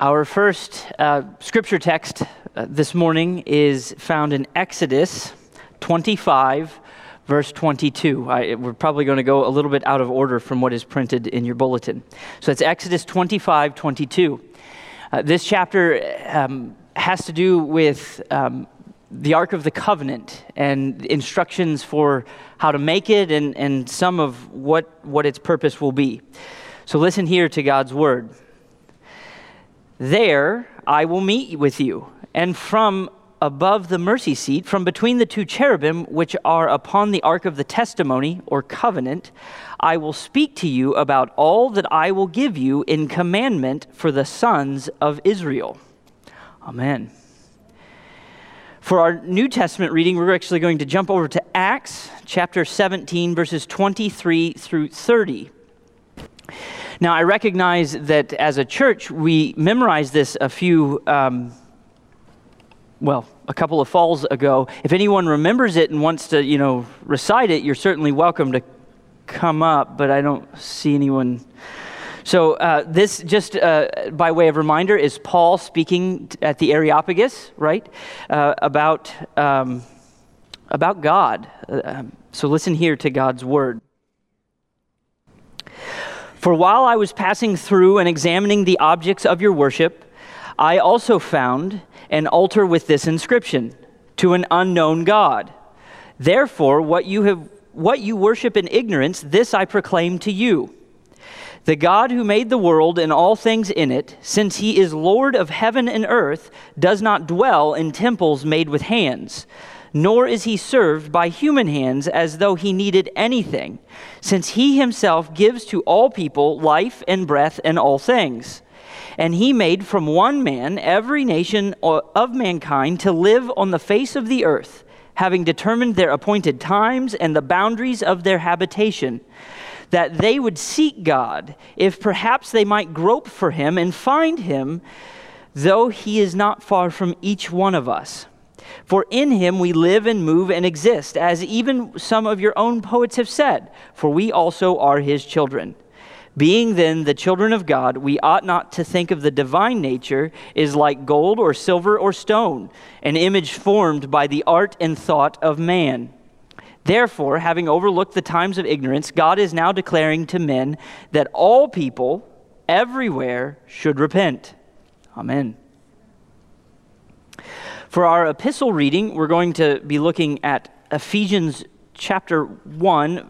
Our first uh, scripture text uh, this morning is found in Exodus 25, verse 22. I, we're probably going to go a little bit out of order from what is printed in your bulletin. So it's Exodus 25, 22. Uh, this chapter um, has to do with um, the Ark of the Covenant and instructions for how to make it and, and some of what, what its purpose will be. So listen here to God's word. There I will meet with you, and from above the mercy seat, from between the two cherubim which are upon the ark of the testimony or covenant, I will speak to you about all that I will give you in commandment for the sons of Israel. Amen. For our New Testament reading, we're actually going to jump over to Acts chapter 17, verses 23 through 30. Now, I recognize that as a church, we memorized this a few, um, well, a couple of falls ago. If anyone remembers it and wants to, you know, recite it, you're certainly welcome to come up, but I don't see anyone. So, uh, this, just uh, by way of reminder, is Paul speaking at the Areopagus, right? Uh, about, um, about God. Uh, um, so, listen here to God's word. For while I was passing through and examining the objects of your worship, I also found an altar with this inscription to an unknown God. Therefore, what you have what you worship in ignorance, this I proclaim to you. The God who made the world and all things in it, since he is Lord of heaven and earth, does not dwell in temples made with hands nor is he served by human hands as though he needed anything, since he himself gives to all people life and breath and all things. And he made from one man every nation of mankind to live on the face of the earth, having determined their appointed times and the boundaries of their habitation, that they would seek God, if perhaps they might grope for him and find him, though he is not far from each one of us. For in him we live and move and exist, as even some of your own poets have said, for we also are his children. Being then the children of God, we ought not to think of the divine nature as like gold or silver or stone, an image formed by the art and thought of man. Therefore, having overlooked the times of ignorance, God is now declaring to men that all people everywhere should repent. Amen. For our epistle reading, we're going to be looking at Ephesians chapter 1,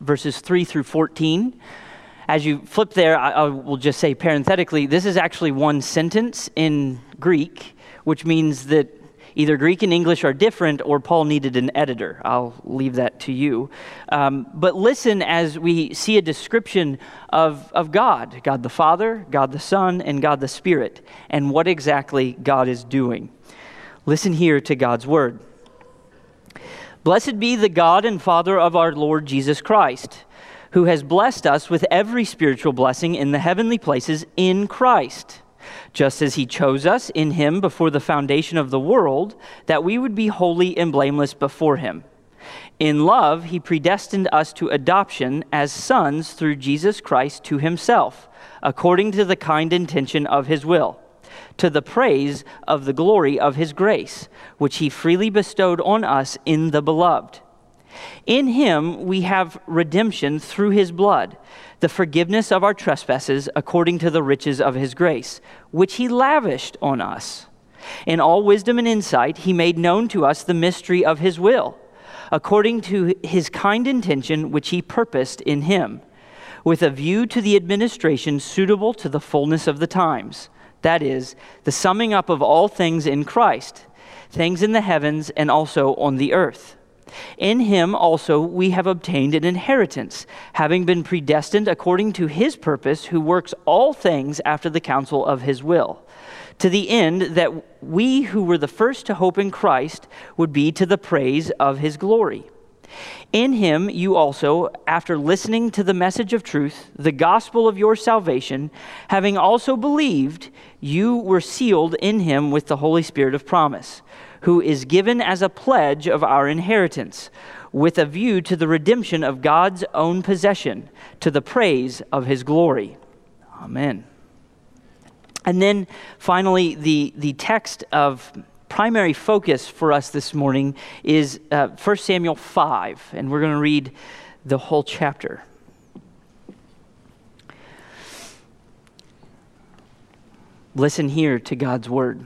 verses 3 through 14. As you flip there, I, I will just say parenthetically, this is actually one sentence in Greek, which means that either Greek and English are different or Paul needed an editor. I'll leave that to you. Um, but listen as we see a description of, of God God the Father, God the Son, and God the Spirit, and what exactly God is doing. Listen here to God's word. Blessed be the God and Father of our Lord Jesus Christ, who has blessed us with every spiritual blessing in the heavenly places in Christ, just as he chose us in him before the foundation of the world, that we would be holy and blameless before him. In love, he predestined us to adoption as sons through Jesus Christ to himself, according to the kind intention of his will to the praise of the glory of his grace, which he freely bestowed on us in the beloved. In him we have redemption through his blood, the forgiveness of our trespasses according to the riches of his grace, which he lavished on us. In all wisdom and insight, he made known to us the mystery of his will, according to his kind intention which he purposed in him, with a view to the administration suitable to the fullness of the times that is, the summing up of all things in Christ, things in the heavens and also on the earth. In him also we have obtained an inheritance, having been predestined according to his purpose, who works all things after the counsel of his will, to the end that we who were the first to hope in Christ would be to the praise of his glory. In him you also, after listening to the message of truth, the gospel of your salvation, having also believed, you were sealed in him with the Holy Spirit of promise, who is given as a pledge of our inheritance, with a view to the redemption of God's own possession, to the praise of his glory. Amen. And then finally, the, the text of primary focus for us this morning is uh, 1 Samuel 5, and we're going to read the whole chapter. Listen here to God's word.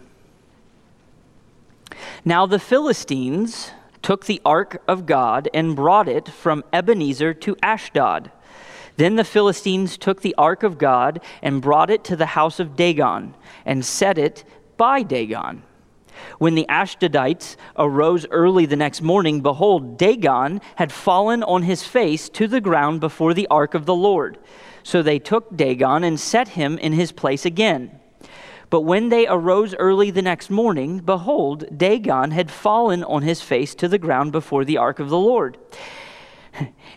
Now the Philistines took the ark of God and brought it from Ebenezer to Ashdod. Then the Philistines took the ark of God and brought it to the house of Dagon and set it by Dagon. When the Ashdodites arose early the next morning, behold, Dagon had fallen on his face to the ground before the ark of the Lord. So they took Dagon and set him in his place again. But when they arose early the next morning, behold, Dagon had fallen on his face to the ground before the ark of the Lord.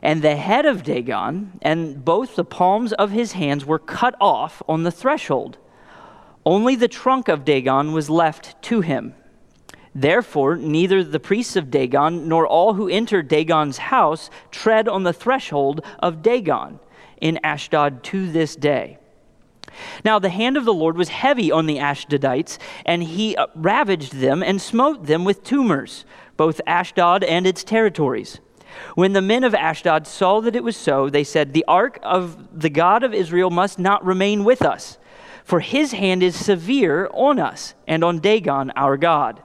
And the head of Dagon and both the palms of his hands were cut off on the threshold. Only the trunk of Dagon was left to him. Therefore, neither the priests of Dagon nor all who enter Dagon's house tread on the threshold of Dagon in Ashdod to this day. Now the hand of the Lord was heavy on the Ashdodites, and he uh, ravaged them and smote them with tumors, both Ashdod and its territories. When the men of Ashdod saw that it was so, they said, The ark of the God of Israel must not remain with us, for his hand is severe on us and on Dagon our God.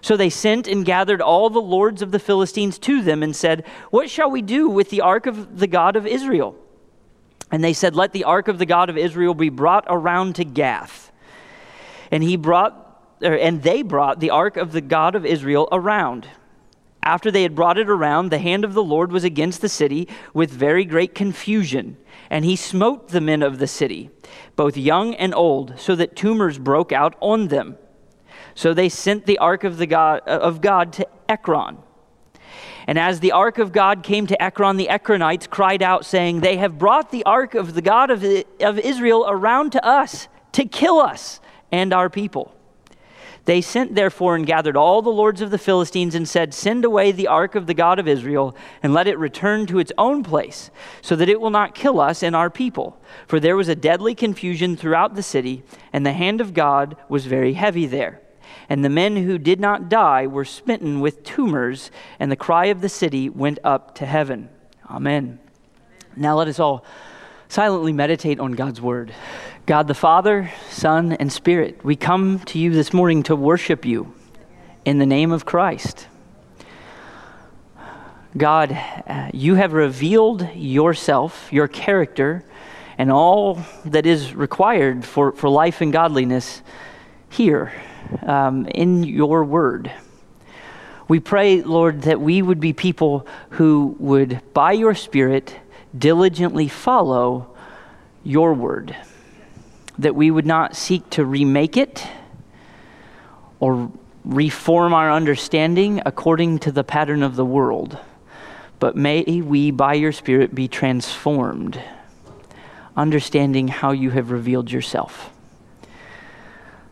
So they sent and gathered all the lords of the Philistines to them and said, What shall we do with the ark of the God of Israel? And they said, Let the ark of the God of Israel be brought around to Gath. And he brought, or, and they brought the ark of the God of Israel around. After they had brought it around, the hand of the Lord was against the city with very great confusion. And he smote the men of the city, both young and old, so that tumors broke out on them. So they sent the ark of, the God, of God to Ekron. And as the ark of God came to Ekron, the Ekronites cried out, saying, They have brought the ark of the God of, of Israel around to us to kill us and our people. They sent therefore and gathered all the lords of the Philistines and said, Send away the ark of the God of Israel and let it return to its own place, so that it will not kill us and our people. For there was a deadly confusion throughout the city, and the hand of God was very heavy there and the men who did not die were smitten with tumors, and the cry of the city went up to heaven. Amen. Now let us all silently meditate on God's word. God the Father, Son, and Spirit, we come to you this morning to worship you in the name of Christ. God, uh, you have revealed yourself, your character, and all that is required for, for life and godliness here um, in your word. We pray, Lord, that we would be people who would, by your Spirit, diligently follow your word. That we would not seek to remake it or reform our understanding according to the pattern of the world, but may we, by your Spirit, be transformed, understanding how you have revealed yourself.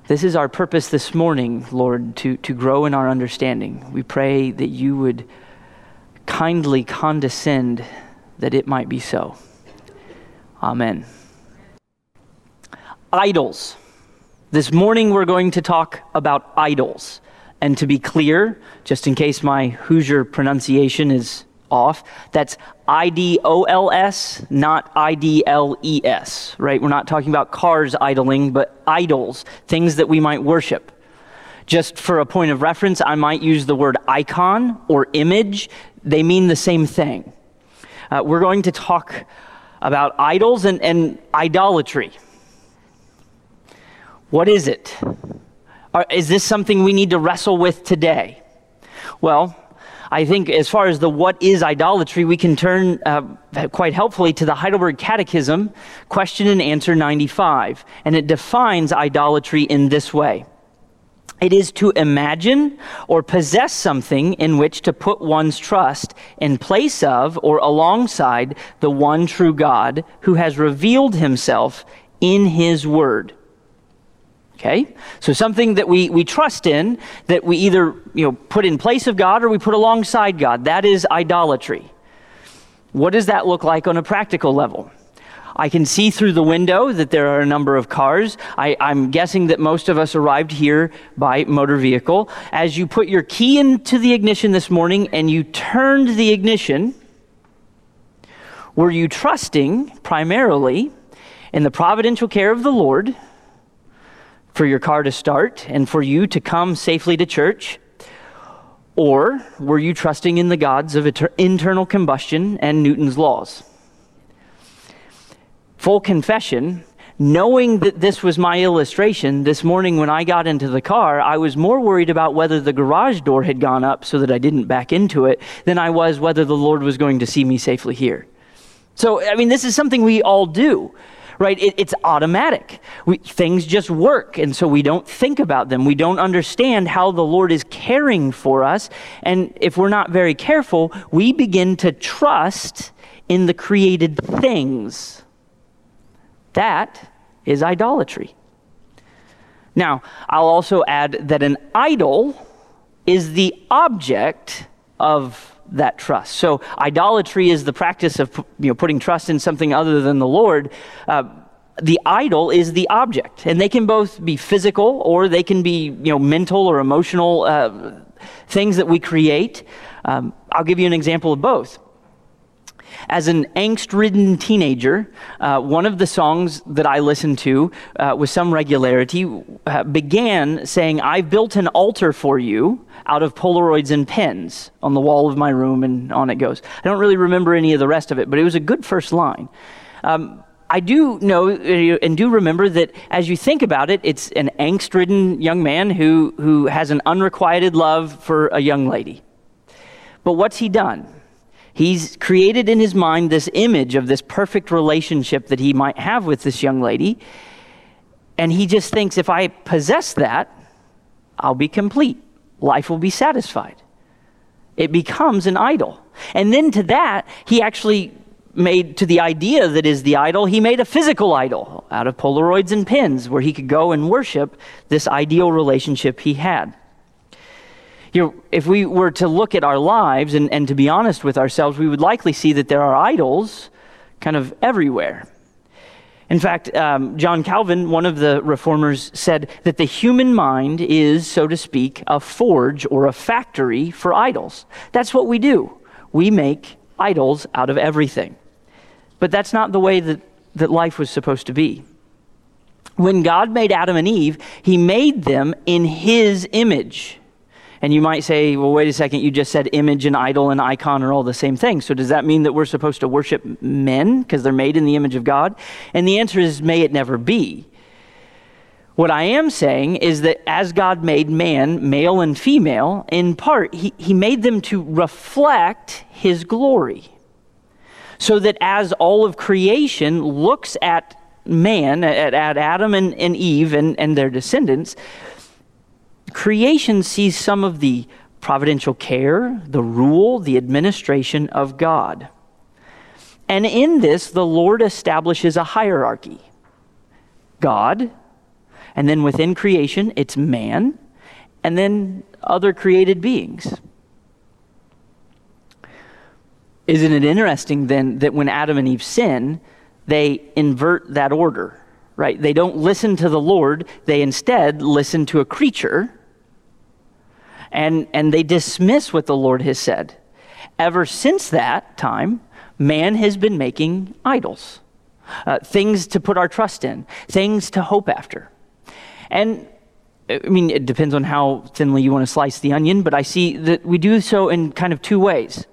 This is our purpose this morning, Lord, to, to grow in our understanding. We pray that you would kindly condescend that it might be so. Amen. Idols. This morning we're going to talk about idols. And to be clear, just in case my Hoosier pronunciation is off. That's I D O L S, not I D L E S, right? We're not talking about cars idling, but idols, things that we might worship. Just for a point of reference, I might use the word icon or image. They mean the same thing. Uh, we're going to talk about idols and, and idolatry. What is it? Are, is this something we need to wrestle with today? Well, I think as far as the what is idolatry, we can turn uh, quite helpfully to the Heidelberg Catechism, question and answer 95. And it defines idolatry in this way it is to imagine or possess something in which to put one's trust in place of or alongside the one true God who has revealed himself in his word. Okay? So something that we, we trust in, that we either you know, put in place of God or we put alongside God. That is idolatry. What does that look like on a practical level? I can see through the window that there are a number of cars. I, am guessing that most of us arrived here by motor vehicle. As you put your key into the ignition this morning and you turned the ignition, were you trusting primarily in the providential care of the Lord for your car to start and for you to come safely to church? Or were you trusting in the gods of internal combustion and Newton's laws? Full confession, knowing that this was my illustration, this morning when I got into the car, I was more worried about whether the garage door had gone up so that I didn't back into it than I was whether the Lord was going to see me safely here. So, I mean, this is something we all do right? It, it's automatic. We, things just work, and so we don't think about them. We don't understand how the Lord is caring for us. And if we're not very careful, we begin to trust in the created things. That is idolatry. Now, I'll also add that an idol is the object of that trust. So idolatry is the practice of you know, putting trust in something other than the Lord. Uh, the idol is the object, and they can both be physical or they can be you know mental or emotional uh, things that we create. Um, I'll give you an example of both. As an angst ridden teenager, uh, one of the songs that I listened to uh, with some regularity uh, began saying, I've built an altar for you out of Polaroids and pens on the wall of my room, and on it goes. I don't really remember any of the rest of it, but it was a good first line. Um, I do know and do remember that as you think about it, it's an angst ridden young man who, who has an unrequited love for a young lady. But what's he done? He's created in his mind this image of this perfect relationship that he might have with this young lady. And he just thinks if I possess that, I'll be complete. Life will be satisfied. It becomes an idol. And then to that, he actually made to the idea that is the idol, he made a physical idol out of Polaroids and pins where he could go and worship this ideal relationship he had. You know, if we were to look at our lives and, and to be honest with ourselves, we would likely see that there are idols kind of everywhere. In fact, um, John Calvin, one of the reformers, said that the human mind is, so to speak, a forge or a factory for idols. That's what we do. We make idols out of everything. But that's not the way that, that life was supposed to be. When God made Adam and Eve, he made them in his image. And you might say, well, wait a second, you just said image and idol and icon are all the same thing. So does that mean that we're supposed to worship men because they're made in the image of God? And the answer is, may it never be. What I am saying is that as God made man, male and female, in part, he, he made them to reflect his glory. So that as all of creation looks at man, at, at Adam and, and Eve and, and their descendants, creation sees some of the providential care, the rule, the administration of God. And in this, the Lord establishes a hierarchy God, and then within creation, it's man, and then other created beings. Isn't it interesting then that when Adam and Eve sin, they invert that order, right? They don't listen to the Lord, they instead listen to a creature, and, and they dismiss what the Lord has said. Ever since that time, man has been making idols, uh, things to put our trust in, things to hope after. And I mean, it depends on how thinly you want to slice the onion, but I see that we do so in kind of two ways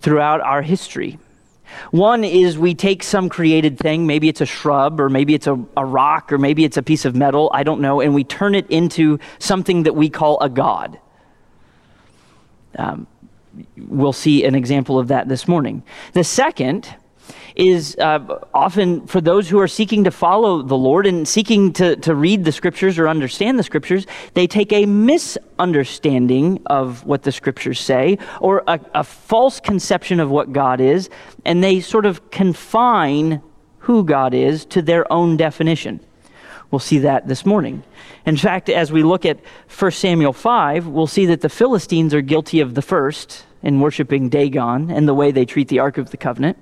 throughout our history. One is we take some created thing, maybe it's a shrub, or maybe it's a, a, rock, or maybe it's a piece of metal, I don't know, and we turn it into something that we call a god. Um, we'll see an example of that this morning. The second is uh, often for those who are seeking to follow the Lord and seeking to, to read the scriptures or understand the scriptures, they take a misunderstanding of what the scriptures say or a, a false conception of what God is, and they sort of confine who God is to their own definition. We'll see that this morning. In fact, as we look at 1 Samuel 5, we'll see that the Philistines are guilty of the first in worshiping Dagon and the way they treat the Ark of the Covenant.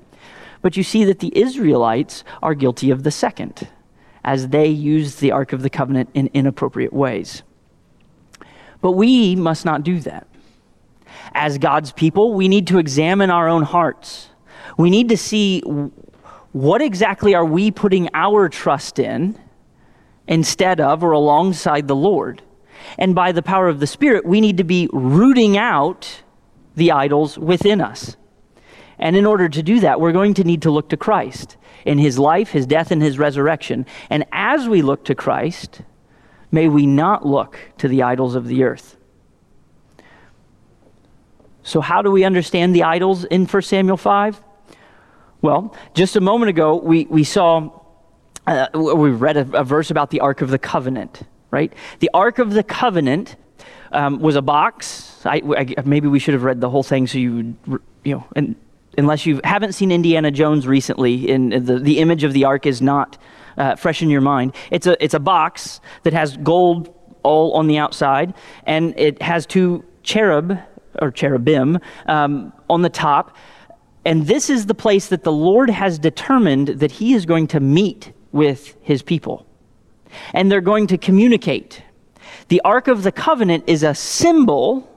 but you see that the Israelites are guilty of the second, as they use the Ark of the Covenant in inappropriate ways. But we must not do that. As God's people, we need to examine our own hearts. We need to see what exactly are we putting our trust in instead of or alongside the Lord. And by the power of the Spirit, we need to be rooting out the idols within us. And in order to do that, we're going to need to look to Christ in his life, his death, and his resurrection. And as we look to Christ, may we not look to the idols of the earth. So, how do we understand the idols in 1 Samuel 5? Well, just a moment ago, we, we saw, uh, we read a, a, verse about the Ark of the Covenant, right? The Ark of the Covenant um, was a box. I, I, maybe we should have read the whole thing so you you know, and unless you haven't seen Indiana Jones recently, in the, the image of the ark is not uh, fresh in your mind. It's a, it's a box that has gold all on the outside, and it has two cherub or cherubim um, on the top. And this is the place that the Lord has determined that He is going to meet with His people. And they're going to communicate. The Ark of the Covenant is a symbol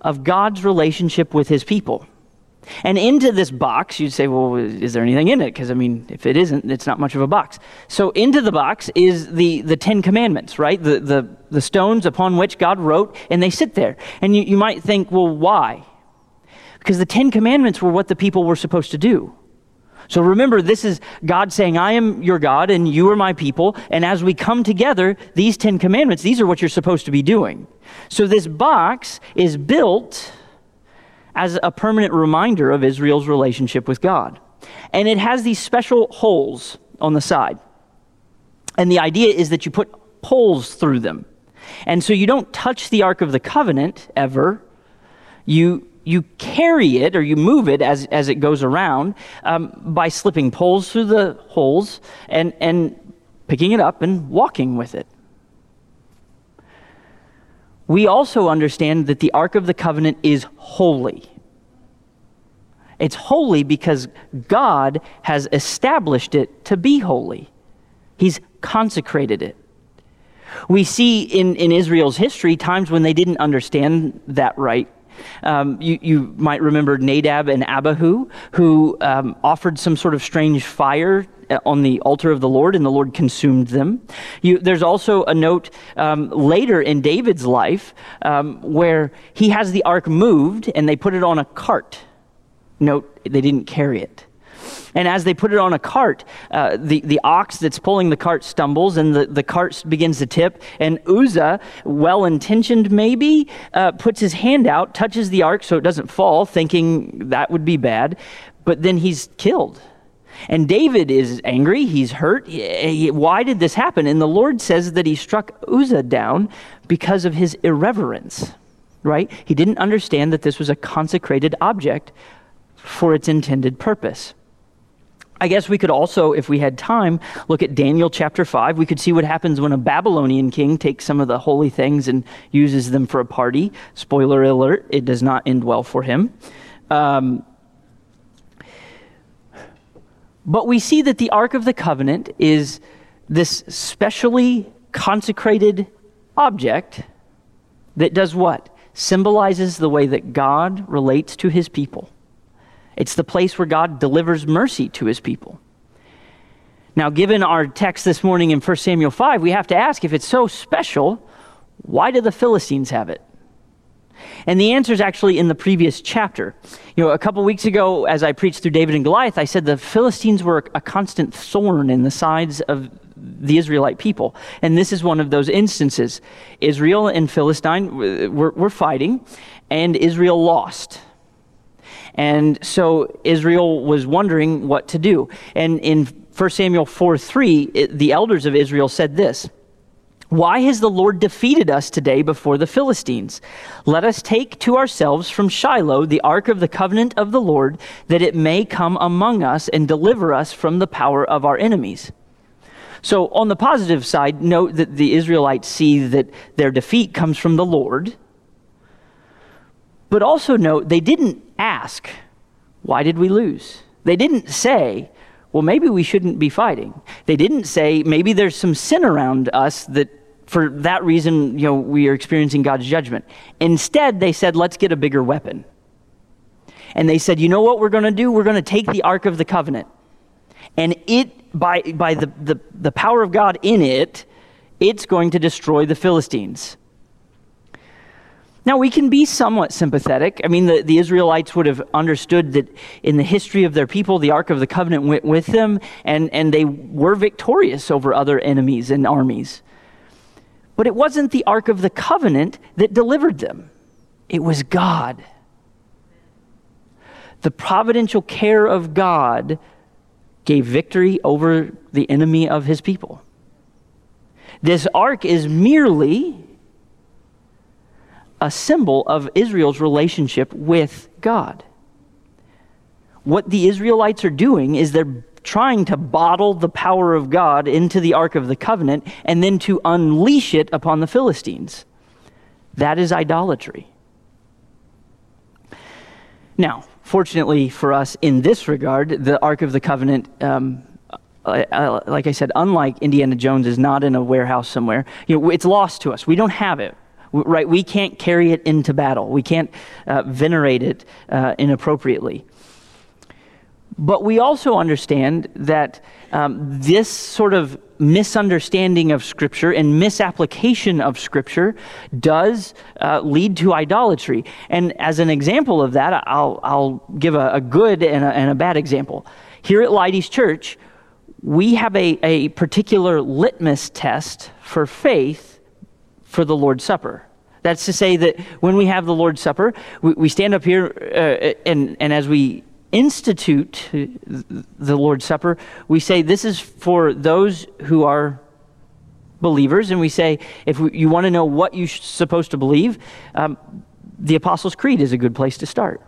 of God's relationship with His people. And into this box, you'd say, well, is there anything in it? Because, I mean, if it isn't, it's not much of a box. So, into the box is the, the Ten Commandments, right? The, the, the stones upon which God wrote, and they sit there. And you, you might think, well, why? Because the Ten Commandments were what the people were supposed to do. So remember, this is God saying, I am your God and you are my people. And as we come together, these Ten Commandments, these are what you're supposed to be doing. So this box is built as a permanent reminder of Israel's relationship with God. And it has these special holes on the side. And the idea is that you put poles through them. And so you don't touch the Ark of the Covenant ever. You, you carry it or you move it as, as it goes around um, by slipping poles through the holes and, and picking it up and walking with it. We also understand that the Ark of the Covenant is holy. It's holy because God has established it to be holy, He's consecrated it. We see in, in Israel's history times when they didn't understand that right. Um, you, you, might remember Nadab and Abihu, who um, offered some sort of strange fire uh, on the altar of the Lord, and the Lord consumed them. You, there's also a note um, later in David's life um, where he has the ark moved, and they put it on a cart. Note, they didn't carry it. And as they put it on a cart, uh, the, the ox that's pulling the cart stumbles and the, the cart begins to tip. And Uzzah, well intentioned maybe, uh, puts his hand out, touches the ark so it doesn't fall, thinking that would be bad. But then he's killed. And David is angry, he's hurt. Why did this happen? And the Lord says that he struck Uzzah down because of his irreverence, right? He didn't understand that this was a consecrated object for its intended purpose. I guess we could also, if we had time, look at Daniel chapter 5. We could see what happens when a Babylonian king takes some of the holy things and uses them for a party. Spoiler alert, it does not end well for him. Um, but we see that the Ark of the Covenant is this specially consecrated object that does what? Symbolizes the way that God relates to his people. It's the place where God delivers mercy to his people. Now, given our text this morning in 1 Samuel 5, we have to ask if it's so special, why do the Philistines have it? And the answer is actually in the previous chapter. You know, a couple weeks ago, as I preached through David and Goliath, I said the Philistines were a constant thorn in the sides of the Israelite people. And this is one of those instances. Israel and Philistine were, were fighting, and Israel lost. And so Israel was wondering what to do. And in 1 Samuel 4 3, it, the elders of Israel said this Why has the Lord defeated us today before the Philistines? Let us take to ourselves from Shiloh the ark of the covenant of the Lord, that it may come among us and deliver us from the power of our enemies. So, on the positive side, note that the Israelites see that their defeat comes from the Lord. But also note they didn't ask, Why did we lose? They didn't say, well, maybe we shouldn't be fighting. They didn't say, maybe there's some sin around us that for that reason, you know, we are experiencing God's judgment. Instead, they said, let's get a bigger weapon. And they said, you know what we're going to do? We're going to take the Ark of the Covenant. And it, by, by the, the, the power of God in it, it's going to destroy the Philistines. Now, we can be somewhat sympathetic. I mean, the, the Israelites would have understood that in the history of their people, the Ark of the Covenant went with them, and, and they were victorious over other enemies and armies. But it wasn't the Ark of the Covenant that delivered them, it was God. The providential care of God gave victory over the enemy of his people. This ark is merely a symbol of Israel's relationship with God. What the Israelites are doing is they're trying to bottle the power of God into the Ark of the Covenant and then to unleash it upon the Philistines. That is idolatry. Now, fortunately for us in this regard, the Ark of the Covenant, um, uh, uh, like I said, unlike Indiana Jones, is not in a warehouse somewhere. You know, it's lost to us. We don't have it right? We can't carry it into battle. We can't uh, venerate it uh, inappropriately. But we also understand that um, this sort of misunderstanding of Scripture and misapplication of Scripture does uh, lead to idolatry. And as an example of that, I'll, I'll give a, a good and a, and a, bad example. Here at Leidy's Church, we have a, a particular litmus test for faith for the Lord's Supper. That's to say that when we have the Lord's Supper, we, we stand up here uh, and, and as we institute the Lord's Supper, we say this is for those who are believers. And we say, if we, you want to know what you're supposed to believe, um, the Apostles' Creed is a good place to start.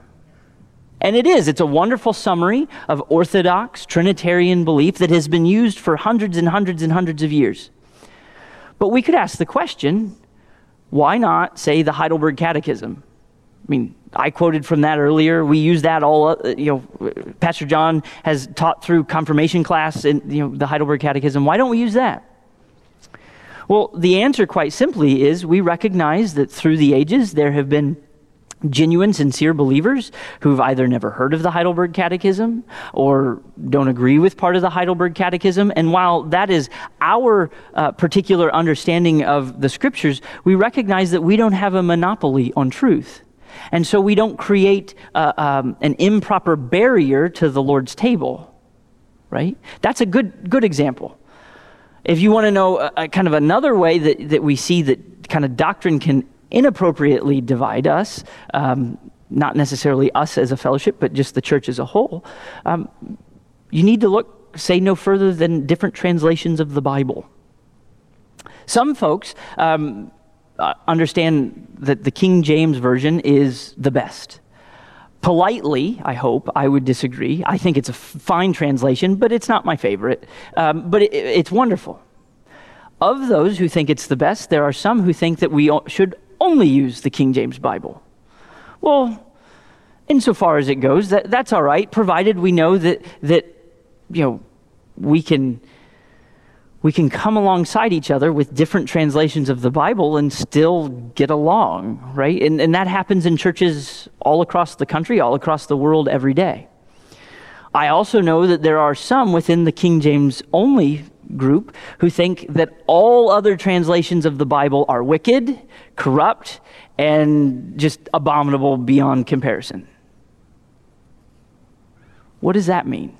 And it is. It's a wonderful summary of Orthodox Trinitarian belief that has been used for hundreds and hundreds and hundreds of years. But we could ask the question why not say the Heidelberg Catechism? I mean, I quoted from that earlier. We use that all, uh, you know, Pastor John has taught through confirmation class in, you know, the Heidelberg Catechism. Why don't we use that? Well, the answer, quite simply, is we recognize that through the ages there have been genuine, sincere believers who've either never heard of the Heidelberg Catechism or don't agree with part of the Heidelberg Catechism. And while that is our uh, particular understanding of the scriptures, we recognize that we don't have a monopoly on truth. And so we don't create uh, um, an improper barrier to the Lord's table, right? That's a good, good example. If you want to know a, a kind of another way that, that we see that kind of doctrine can inappropriately divide us, um, not necessarily us as a fellowship, but just the church as a whole, um, you need to look, say no further than different translations of the Bible. Some folks um, uh, understand that the King James Version is the best. Politely, I hope, I would disagree. I think it's a fine translation, but it's not my favorite. Um, but it, it's wonderful. Of those who think it's the best, there are some who think that we should only use the King James Bible. Well, insofar as it goes, that, that's all right, provided we know that, that you know, we can, we can come alongside each other with different translations of the Bible and still get along, right? And, and that happens in churches all across the country, all across the world every day. I also know that there are some within the King James only group who think that all other translations of the Bible are wicked, corrupt, and just abominable beyond comparison. What does that mean?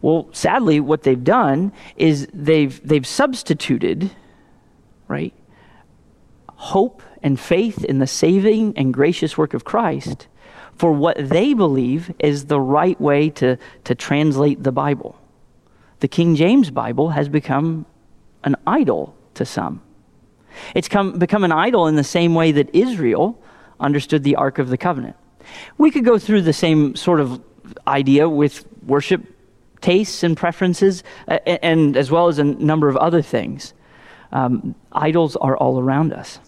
Well, sadly, what they've done is they've, they've substituted, right, hope and faith in the saving and gracious work of Christ for what they believe is the right way to, to translate the Bible the King James Bible has become an idol to some. It's come, become an idol in the same way that Israel understood the Ark of the Covenant. We could go through the same sort of idea with worship tastes and preferences, uh, and as well as a number of other things. Um, idols are all around us.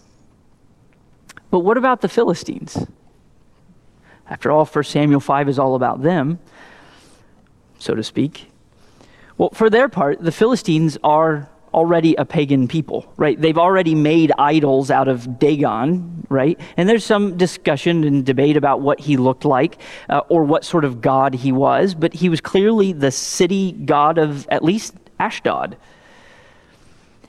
But what about the Philistines? After all, 1 Samuel 5 is all about them, so to speak. Well, for their part, the Philistines are already a pagan people, right? They've already made idols out of Dagon, right? And there's some discussion and debate about what he looked like uh, or what sort of god he was, but he was clearly the city god of at least Ashdod.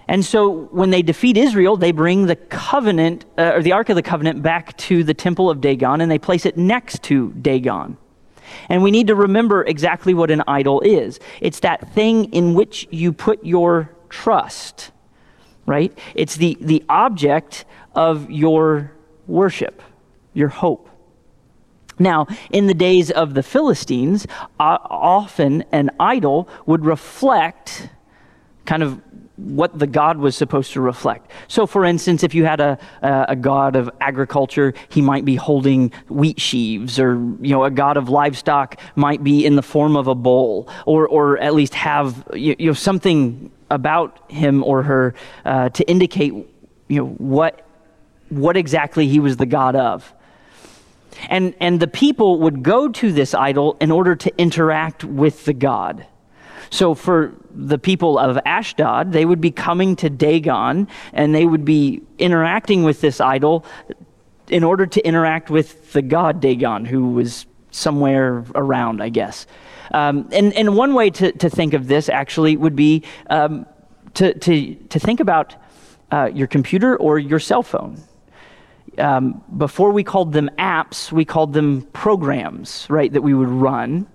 And so when they defeat Israel, they bring the covenant, uh, or the Ark of the Covenant, back to the temple of Dagon and they place it next to Dagon. And we need to remember exactly what an idol is it's that thing in which you put your trust, right? It's the, the object of your worship, your hope. Now, in the days of the Philistines, often an idol would reflect kind of what the god was supposed to reflect. So, for instance, if you had a, a god of agriculture, he might be holding wheat sheaves, or you know, a god of livestock might be in the form of a bull, or or at least have you know something about him or her uh, to indicate you know what what exactly he was the god of. And and the people would go to this idol in order to interact with the god. So for the people of Ashdod, they would be coming to Dagon and they would be interacting with this idol in order to interact with the god Dagon, who was somewhere around, I guess. Um, and, and one way to, to think of this actually would be um, to, to, to think about uh, your computer or your cell phone. Um, before we called them apps, we called them programs, right, that we would run.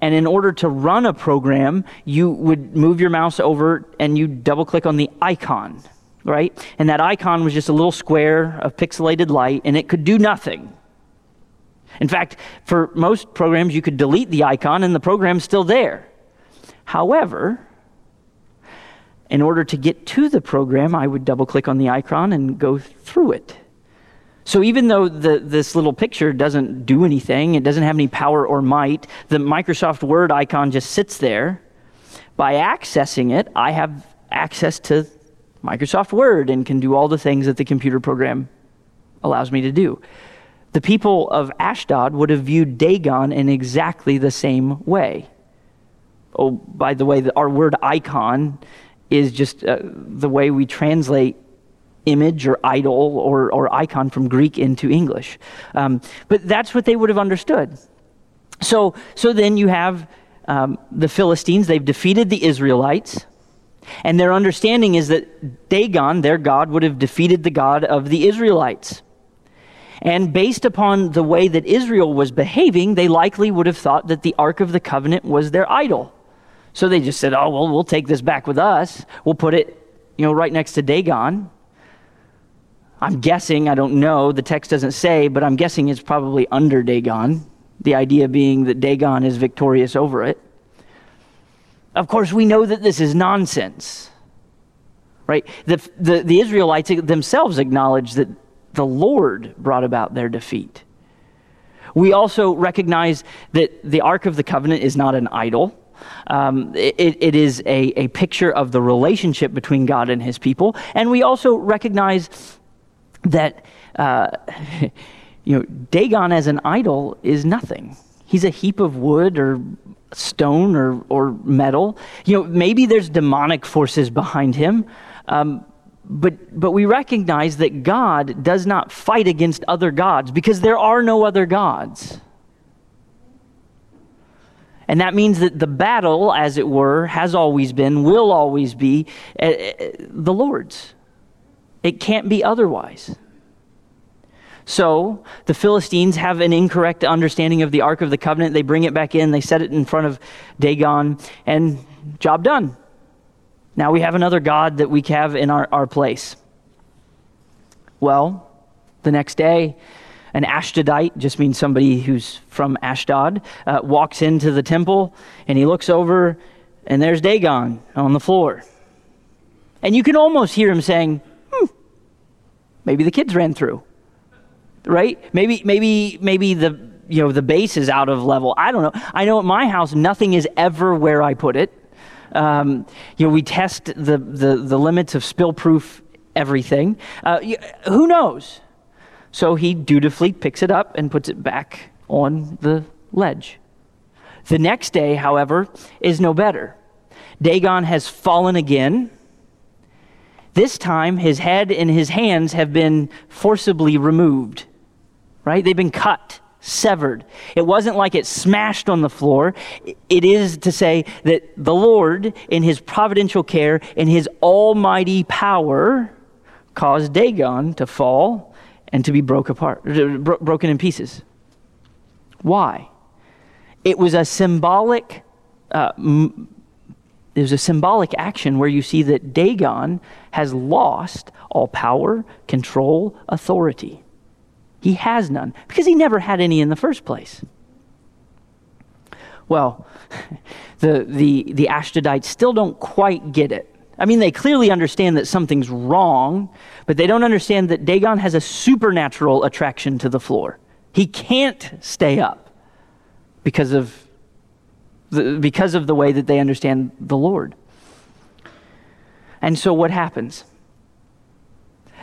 And in order to run a program, you would move your mouse over and you double click on the icon, right? And that icon was just a little square of pixelated light and it could do nothing. In fact, for most programs, you could delete the icon and the program's still there. However, in order to get to the program, I would double click on the icon and go through it. So even though the, this little picture doesn't do anything, it doesn't have any power or might, the Microsoft Word icon just sits there. By accessing it, I have access to Microsoft Word and can do all the things that the computer program allows me to do. The people of Ashdod would have viewed Dagon in exactly the same way. Oh, by the way, our word icon is just uh, the way we translate image or idol or, or icon from Greek into English. Um, but that's what they would have understood. So, so then you have um, the Philistines, they've defeated the Israelites. And their understanding is that Dagon, their God, would have defeated the God of the Israelites. And based upon the way that Israel was behaving, they likely would have thought that the Ark of the Covenant was their idol. So they just said, oh, well, we'll take this back with us. We'll put it, you know, right next to Dagon. I'm guessing, I don't know, the text doesn't say, but I'm guessing it's probably under Dagon, the idea being that Dagon is victorious over it. Of course, we know that this is nonsense, right? The, the, the Israelites themselves acknowledge that the Lord brought about their defeat. We also recognize that the Ark of the Covenant is not an idol. Um, it, it is a, a picture of the relationship between God and his people. And we also recognize that uh, you know Dagon as an idol is nothing. He's a heap of wood or stone or, or metal. You know, maybe there's demonic forces behind him. Um, but, but we recognize that God does not fight against other gods because there are no other gods. And that means that the battle, as it were, has always been, will always be uh, the Lord's. It can't be otherwise. So the Philistines have an incorrect understanding of the Ark of the Covenant. They bring it back in, they set it in front of Dagon, and job done. Now we have another God that we have in our, our place. Well, the next day, an Ashdodite just means somebody who's from Ashdod, uh, walks into the temple and he looks over, and there's Dagon on the floor. And you can almost hear him saying, maybe the kids ran through. Right? Maybe, maybe, maybe the you know the base is out of level. I don't know. I know at my house nothing is ever where I put it. Um, you know, we test the, the, the limits of spill proof everything. Uh, who knows? So he dutifully picks it up and puts it back on the ledge. The next day, however, is no better. Dagon has fallen again. This time, his head and his hands have been forcibly removed, right? They've been cut, severed. It wasn't like it smashed on the floor. It is to say that the Lord, in his providential care, in his almighty power, caused Dagon to fall and to be broke apart, broken in pieces. Why? It was a symbolic. Uh, m- was a symbolic action where you see that Dagon has lost all power, control, authority. He has none because he never had any in the first place. Well, the, the, the Ashdodites still don't quite get it. I mean, they clearly understand that something's wrong, but they don't understand that Dagon has a supernatural attraction to the floor. He can't stay up because of the, because of the way that they understand the Lord. And so what happens?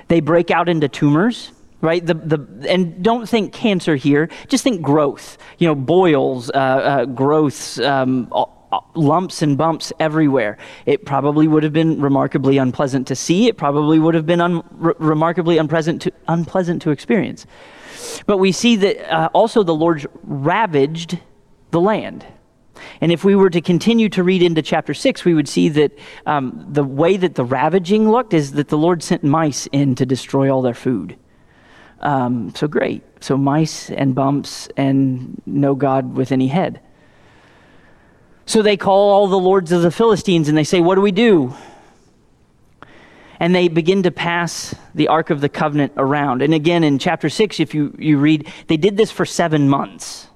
They break out into tumors, right? The, the, and don't think cancer here, just think growth. You know, boils, uh, uh, growths, um, lumps and bumps everywhere. It probably would have been remarkably unpleasant to see. It probably would have been un- re- remarkably unpleasant to, unpleasant to experience. But we see that uh, also the Lord ravaged the land. And if we were to continue to read into chapter 6, we would see that um, the way that the ravaging looked is that the Lord sent mice in to destroy all their food. Um, so great. So mice and bumps and no God with any head. So they call all the lords of the Philistines and they say, What do we do? And they begin to pass the Ark of the Covenant around. And again, in chapter 6, if you, you read, they did this for seven months.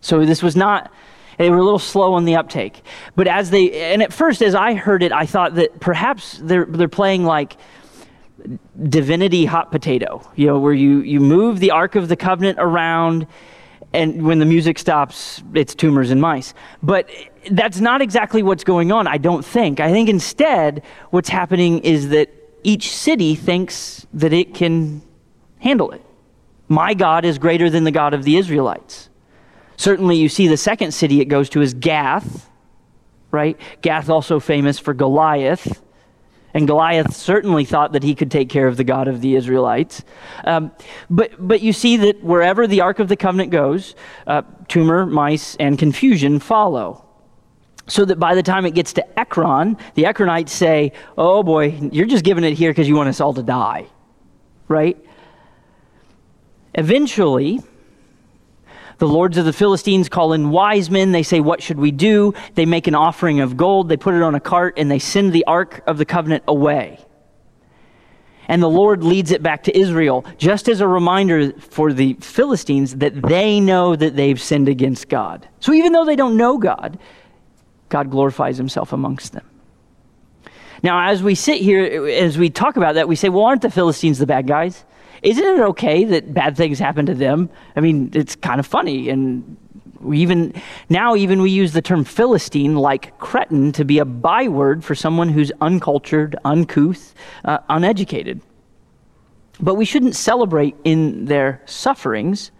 So this was not, they were a little slow on the uptake. But as they, and at first, as I heard it, I thought that perhaps they're, they're playing like divinity hot potato, you know, where you, you move the Ark of the Covenant around and when the music stops, it's tumors and mice. But that's not exactly what's going on, I don't think. I think instead, what's happening is that each city thinks that it can handle it. My God is greater than the God of the Israelites. Certainly, you see the second city it goes to is Gath, right? Gath, also famous for Goliath. And Goliath certainly thought that he could take care of the God of the Israelites. Um, but, but you see that wherever the Ark of the Covenant goes, uh, tumor, mice, and confusion follow. So that by the time it gets to Ekron, the Ekronites say, Oh boy, you're just giving it here because you want us all to die. Right? Eventually, the lords of the Philistines call in wise men. They say, What should we do? They make an offering of gold. They put it on a cart and they send the Ark of the Covenant away. And the Lord leads it back to Israel, just as a reminder for the Philistines that they know that they've sinned against God. So even though they don't know God, God glorifies himself amongst them. Now, as we sit here, as we talk about that, we say, well, aren't the Philistines the bad guys? Isn't it okay that bad things happen to them? I mean, it's kind of funny. And we even now, even we use the term Philistine like cretin to be a byword for someone who's uncultured, uncouth, uh, uneducated. But we shouldn't celebrate in their sufferings,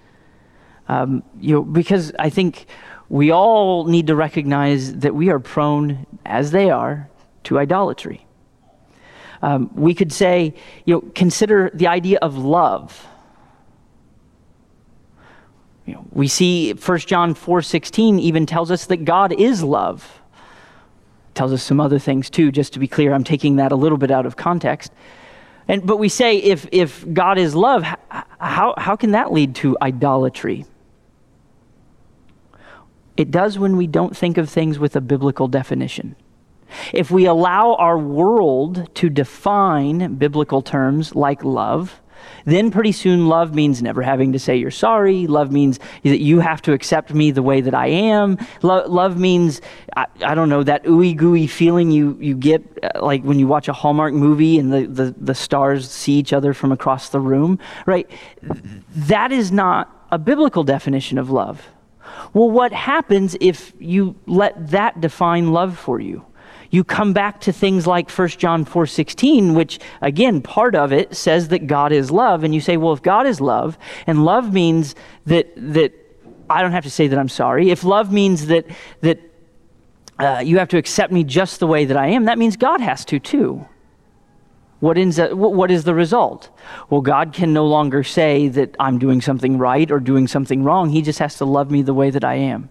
um, you know, because I think we all need to recognize that we are prone, as they are, to idolatry. Um, we could say, you know, consider the idea of love. You know, we see 1 John 4:16 even tells us that God is love. Tells us some other things too, just to be clear. I'm taking that a little bit out of context. And, but we say if, if God is love, how, how can that lead to idolatry? It does when we don't think of things with a biblical definition. If we allow our world to define biblical terms like love, then pretty soon love means never having to say you're sorry. Love means that you have to accept me the way that I am. Lo- love means, I, I, don't know, that ooey gooey feeling you, you get uh, like when you watch a Hallmark movie and the, the, the stars see each other from across the room, right? That is not a biblical definition of love. Well, what happens if you let that define love for you? You come back to things like 1 John 4:16 which again part of it says that God is love and you say well if God is love and love means that that I don't have to say that I'm sorry. If love means that, that uh, you have to accept me just the way that I am, that means God has to too. What, ends up, what is the result? Well, God can no longer say that I'm doing something right or doing something wrong. He just has to love me the way that I am.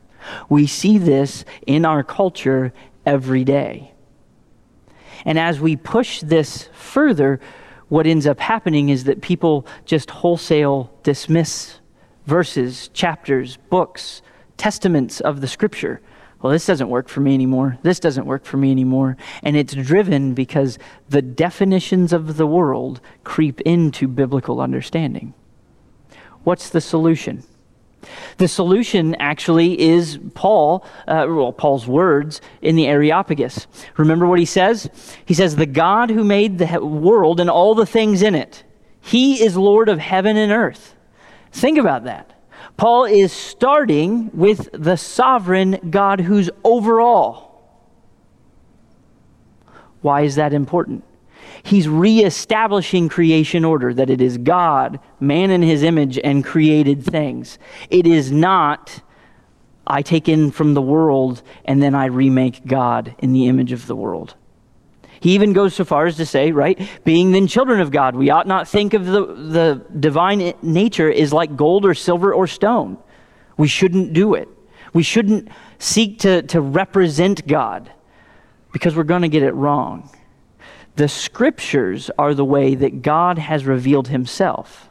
We see this in our culture every day. And as we push this further, what ends up happening is that people just wholesale dismiss verses, chapters, books, testaments of the scripture. Well, this doesn't work for me anymore. This doesn't work for me anymore. And it's driven because the definitions of the world creep into biblical understanding. What's the solution? The solution actually is Paul, uh, well, Paul's words in the Areopagus. Remember what he says? He says, The God who made the world and all the things in it, he is Lord of heaven and earth. Think about that. Paul is starting with the sovereign God who's over all. Why is that important? He's reestablishing creation order, that it is God, man in his image, and created things. It is not, I take in from the world and then I remake God in the image of the world. He even goes so far as to say, right, being then children of God, we ought not think of the, the divine nature as like gold or silver or stone. We shouldn't do it. We shouldn't seek to, to represent God because we're going to get it wrong. The scriptures are the way that God has revealed himself.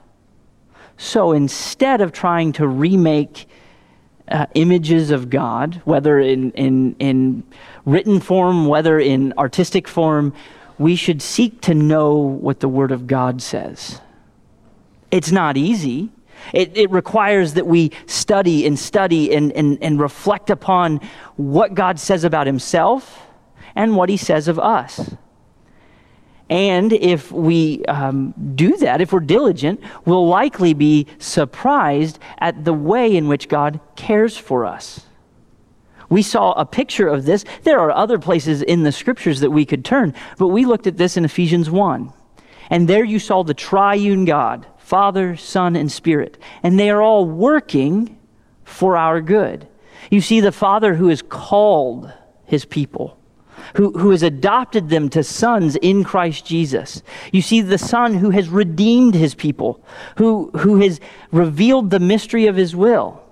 So instead of trying to remake uh, images of God, whether in, in, in written form, whether in artistic form, we should seek to know what the Word of God says. It's not easy. It, it, requires that we study and study and, and, and reflect upon what God says about Himself and what He says of us. And if we um, do that, if we're diligent, we'll likely be surprised at the way in which God cares for us. We saw a picture of this. There are other places in the scriptures that we could turn, but we looked at this in Ephesians 1. And there you saw the triune God, Father, Son, and Spirit. And they are all working for our good. You see the Father who has called his people who, who has adopted them to sons in Christ Jesus. You see the Son who has redeemed his people, who, who has revealed the mystery of his will.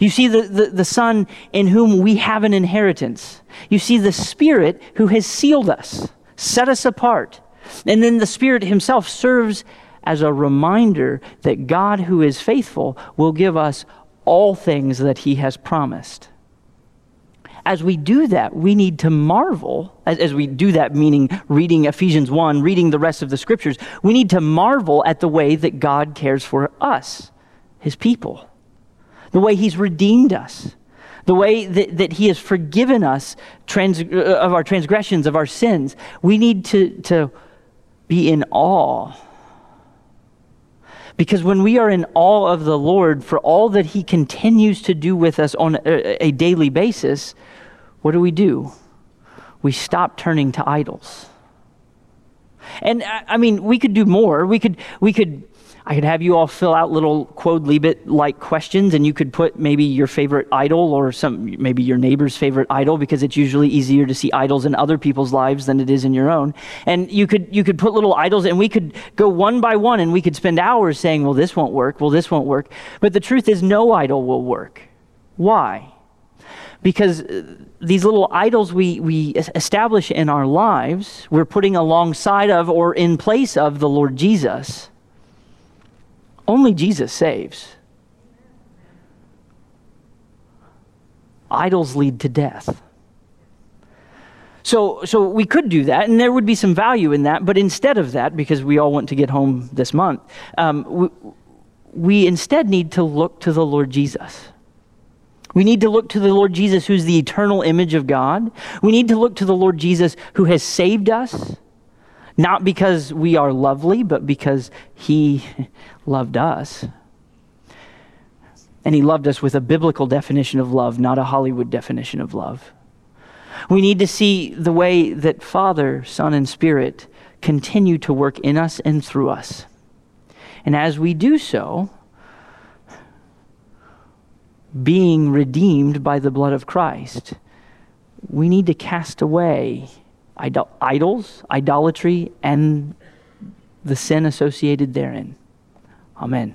You see the, the, the, Son in whom we have an inheritance. You see the Spirit who has sealed us, set us apart. And then the Spirit Himself serves as a reminder that God, who is faithful, will give us all things that He has promised as we do that, we need to marvel, as, as, we do that, meaning reading Ephesians 1, reading the rest of the scriptures, we need to marvel at the way that God cares for us, his people, the way he's redeemed us, the way that, that he has forgiven us trans, uh, of our transgressions, of our sins. We need to, to be in awe. Because when we are in awe of the Lord for all that He continues to do with us on a, a daily basis, what do we do? We stop turning to idols. And I mean, we could do more. We could, we could, I could have you all fill out little Quod like questions, and you could put maybe your favorite idol or some, maybe your neighbor's favorite idol, because it's usually easier to see idols in other people's lives than it is in your own. And you could, you could put little idols, and we could go one by one, and we could spend hours saying, well, this won't work, well, this won't work. But the truth is, no idol will work. Why? Because uh, these little idols we, we establish in our lives, we're putting alongside of or in place of the Lord Jesus. Only Jesus saves. Idols lead to death. So, so we could do that, and there would be some value in that. But instead of that, because we all want to get home this month, um, we, we instead need to look to the Lord Jesus. We need to look to the Lord Jesus, who's the eternal image of God. We need to look to the Lord Jesus, who has saved us, not because we are lovely, but because he loved us. And he loved us with a biblical definition of love, not a Hollywood definition of love. We need to see the way that Father, Son, and Spirit continue to work in us and through us. And as we do so, being redeemed by the blood of Christ, we need to cast away idol- idols, idolatry, and the sin associated therein. Amen.